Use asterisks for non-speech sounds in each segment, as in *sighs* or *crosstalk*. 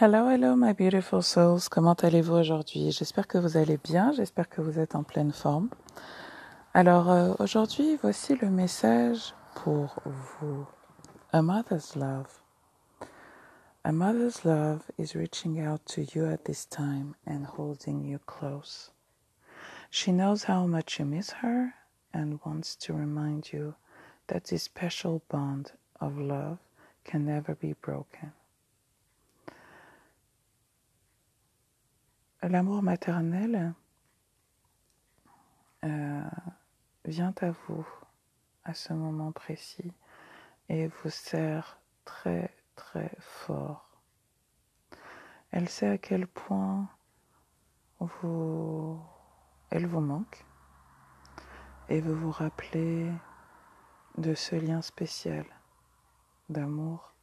Hello, hello, my beautiful souls. Comment allez-vous aujourd'hui J'espère que vous allez bien, j'espère que vous êtes en pleine forme. Alors euh, aujourd'hui, voici le message pour vous. A mother's love. A mother's love is reaching out to you at this time and holding you close. She knows how much you miss her and wants to remind you that this special bond of love can never be broken. L'amour maternel euh, vient à vous à ce moment précis et vous sert très très fort. Elle sait à quel point elle vous manque et veut vous rappeler de ce lien spécial d'amour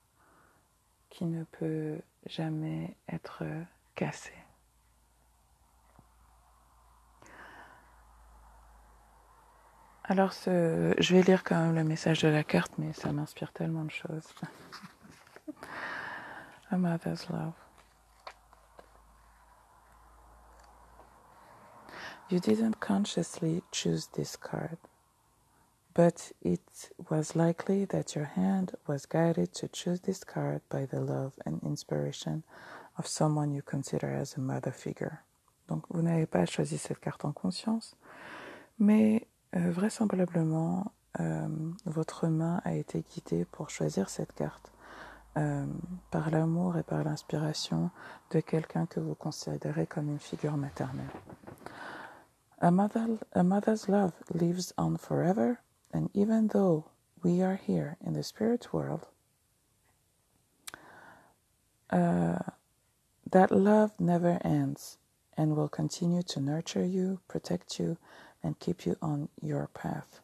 qui ne peut jamais être cassé. Alors, je vais lire quand même le message de la carte, mais ça m'inspire tellement de choses. *laughs* A mother's love. You didn't consciously choose this card, but it was likely that your hand was guided to choose this card by the love and inspiration of someone you consider as a mother figure. Donc, vous n'avez pas choisi cette carte en conscience, mais Euh, vraisemblablement, euh, votre main a été guidée pour choisir cette carte euh, par l'amour et par l'inspiration de quelqu'un que vous considérez comme une figure maternelle. A, mother, a mother's love lives on forever, and even though we are here in the spirit world, uh, that love never ends and will continue to nurture you, protect you, and keep you on your path.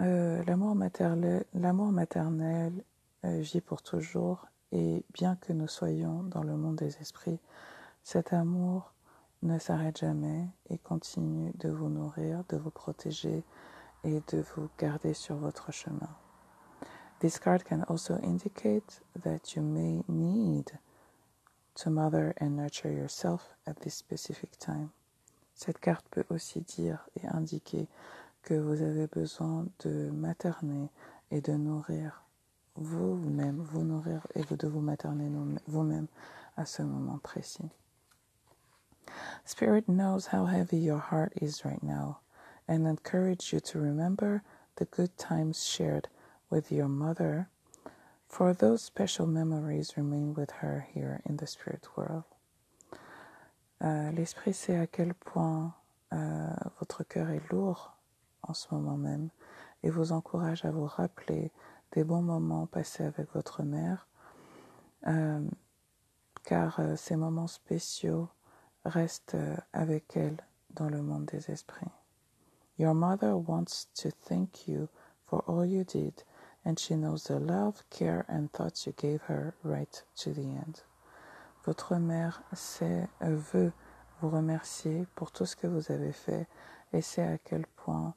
Euh, l'amour maternel, maternel euh, vit pour toujours et bien que nous soyons dans le monde des esprits, cet amour ne s'arrête jamais et continue de vous nourrir, de vous protéger et de vous garder sur votre chemin. This card can also indicate that you may need to mother and nurture yourself at this specific time. Cette carte peut aussi dire et indiquer que vous avez besoin de materner et de nourrir vous-même, vous nourrir et de vous materner vous-même à ce moment précis. Spirit knows how heavy your heart is right now and encourage you to remember the good times shared with your mother, for those special memories remain with her here in the spirit world. Euh, l'esprit sait à quel point euh, votre cœur est lourd en ce moment même et vous encourage à vous rappeler des bons moments passés avec votre mère, euh, car ces moments spéciaux restent avec elle dans le monde des esprits. Your mother wants to thank you for all you did, and she knows the love, care, and thoughts you gave her right to the end. Votre mère sait, euh, veut vous remercier pour tout ce que vous avez fait et sait à quel point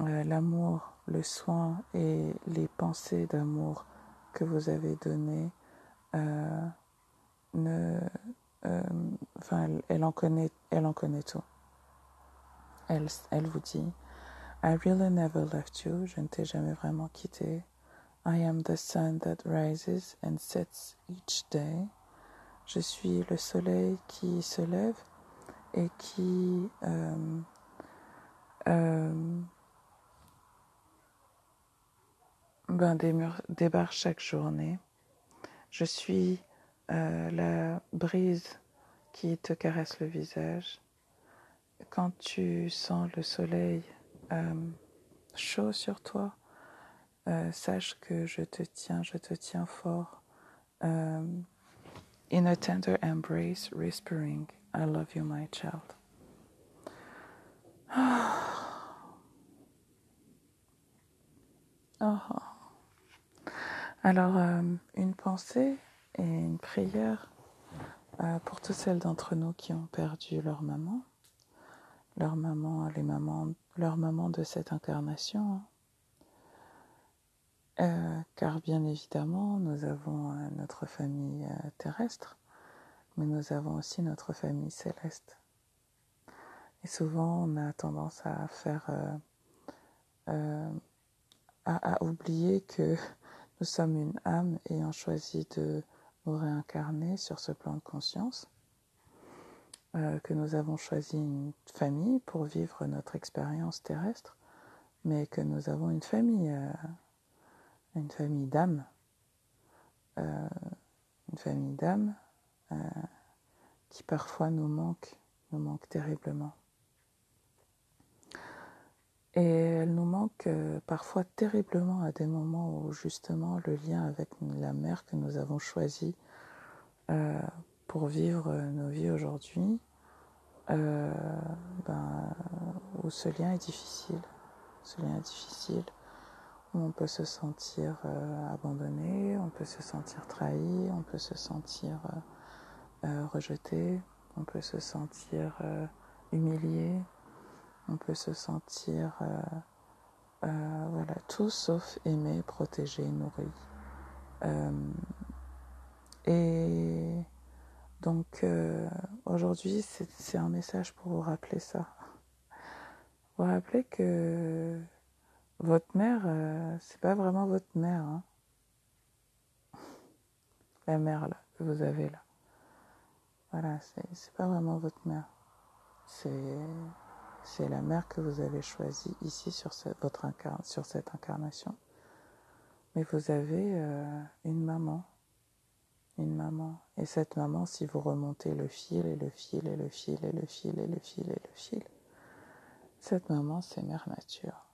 euh, l'amour, le soin et les pensées d'amour que vous avez données euh, ne, enfin, elle, en connaît, elle en connaît tout. Elle, elle vous dit, I really never left you, je ne t'ai jamais vraiment quitté. I am the sun that rises and sets each day. Je suis le soleil qui se lève et qui euh, euh, ben, débarque chaque journée. Je suis euh, la brise qui te caresse le visage. Quand tu sens le soleil chaud sur toi, sache que je te tiens, je te tiens fort in a tender embrace, whispering, I love you, my child. *sighs* Oh. Alors, euh, une pensée et une prière euh, pour toutes celles d'entre nous qui ont perdu leur maman, leur maman, les mamans, leur maman de cette incarnation. Euh, car bien évidemment, nous avons euh, notre famille euh, terrestre, mais nous avons aussi notre famille céleste. Et souvent, on a tendance à faire, à, à, oublier que *laughs* nous sommes une âme ayant choisi de nous réincarner sur ce plan de conscience, que nous avons choisi une famille pour vivre notre expérience terrestre, mais que nous avons une famille une famille d'âmes, euh, une famille d'âmes euh, qui parfois nous manque, nous manque terriblement. Et elle nous manque euh, parfois terriblement à des moments où justement le lien avec la mère que nous avons choisi pour vivre nos vies aujourd'hui, ben, où ce lien est difficile. Ce lien est difficile on peut se sentir euh, abandonné, on peut se sentir trahi, on peut se sentir euh, euh, rejeté, on peut se sentir humilié, on peut se sentir voilà tout sauf aimé, protégé, nourri. et donc aujourd'hui c'est un message pour vous rappeler ça. Vous rappeler que votre mère, euh, c'est pas vraiment votre mère. Hein. La mère là, que vous avez là. Voilà, c'est pas vraiment votre mère. C'est la mère que vous avez choisie ici sur, cette incarnation. Mais vous avez euh, une maman. Une maman. Et cette maman, si vous remontez le fil et le fil et le fil et le fil et le fil et le fil, cette maman, c'est Mère Nature.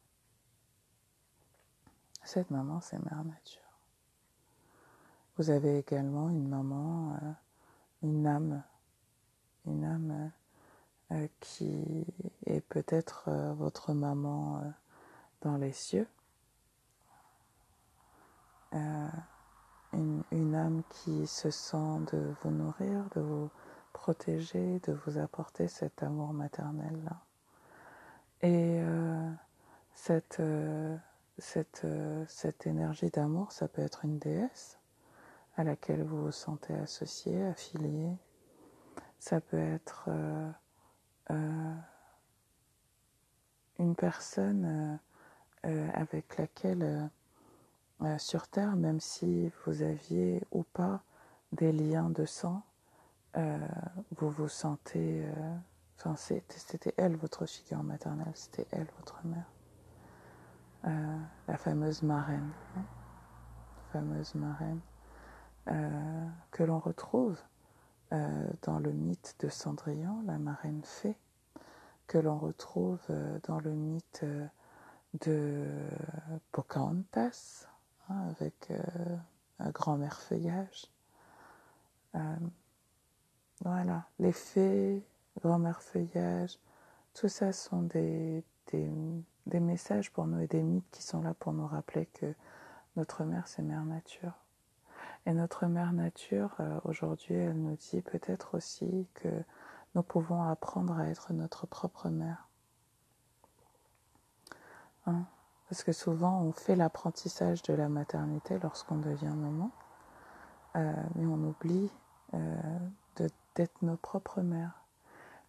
Cette maman, c'est Mère Nature. Vous avez également une maman, euh, une âme, une âme euh, qui est peut-être euh, votre maman dans les cieux, une, une, âme qui se sent de vous nourrir, de vous protéger, de vous apporter cet amour maternel-là. Et cette cette, euh, cette énergie d'amour, ça peut être une déesse à laquelle vous vous sentez associé, affilié. Ça peut être euh, euh, une personne avec laquelle sur Terre, même si vous aviez ou pas des liens de sang, vous vous sentez... Enfin, c'était elle votre figure maternelle, c'était elle votre mère. Euh, la fameuse marraine, hein, fameuse marraine euh, que l'on retrouve euh, dans le mythe de Cendrillon, la marraine fée, que l'on retrouve dans le mythe de Pocahontas, hein, avec un grand-mère feuillage. voilà, les fées, grand-mère feuillage, tout ça sont des des messages pour nous et des mythes qui sont là pour nous rappeler que notre mère, c'est Mère Nature. Et notre Mère Nature, euh, aujourd'hui, elle nous dit peut-être aussi que nous pouvons apprendre à être notre propre mère. Hein? Parce que souvent, on fait l'apprentissage de la maternité lorsqu'on devient maman, euh, mais on oublie euh, d'être nos propres mères,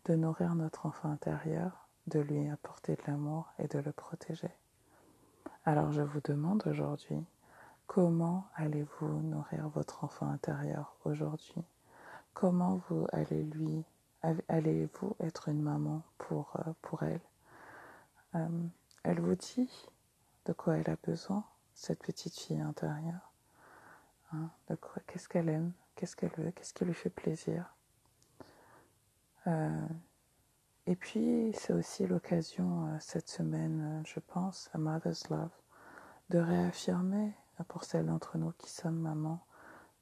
de nourrir notre enfant intérieur, de lui apporter de l'amour et de le protéger. Alors je vous demande aujourd'hui, comment allez-vous nourrir votre enfant intérieur aujourd'hui? Comment vous allez lui allez-vous être une maman pour, euh, elle? Euh, Elle vous dit de quoi elle a besoin, cette petite fille intérieure. Hein, Qu'est-ce qu'elle aime Qu'est-ce qu'elle veut Qu'est-ce qui lui fait plaisir? Euh, et puis, c'est aussi l'occasion euh, cette semaine, euh, je pense, à Mother's Love, de réaffirmer euh, pour celles d'entre nous qui sommes mamans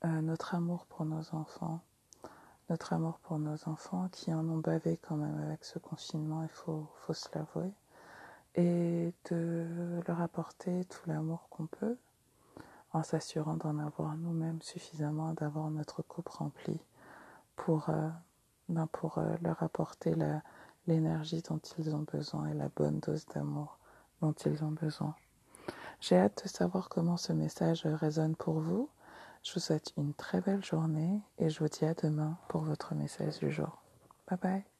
notre amour pour nos enfants, notre amour pour nos enfants qui en ont bavé quand même avec ce confinement, il faut, faut se l'avouer, et de leur apporter tout l'amour qu'on peut en s'assurant d'en avoir nous-mêmes suffisamment, d'avoir notre coupe remplie pour, ben pour leur apporter la, l'énergie dont ils ont besoin et la bonne dose d'amour dont ils ont besoin. J'ai hâte de savoir comment ce message résonne pour vous. Je vous souhaite une très belle journée et je vous dis à demain pour votre message du jour. Bye bye.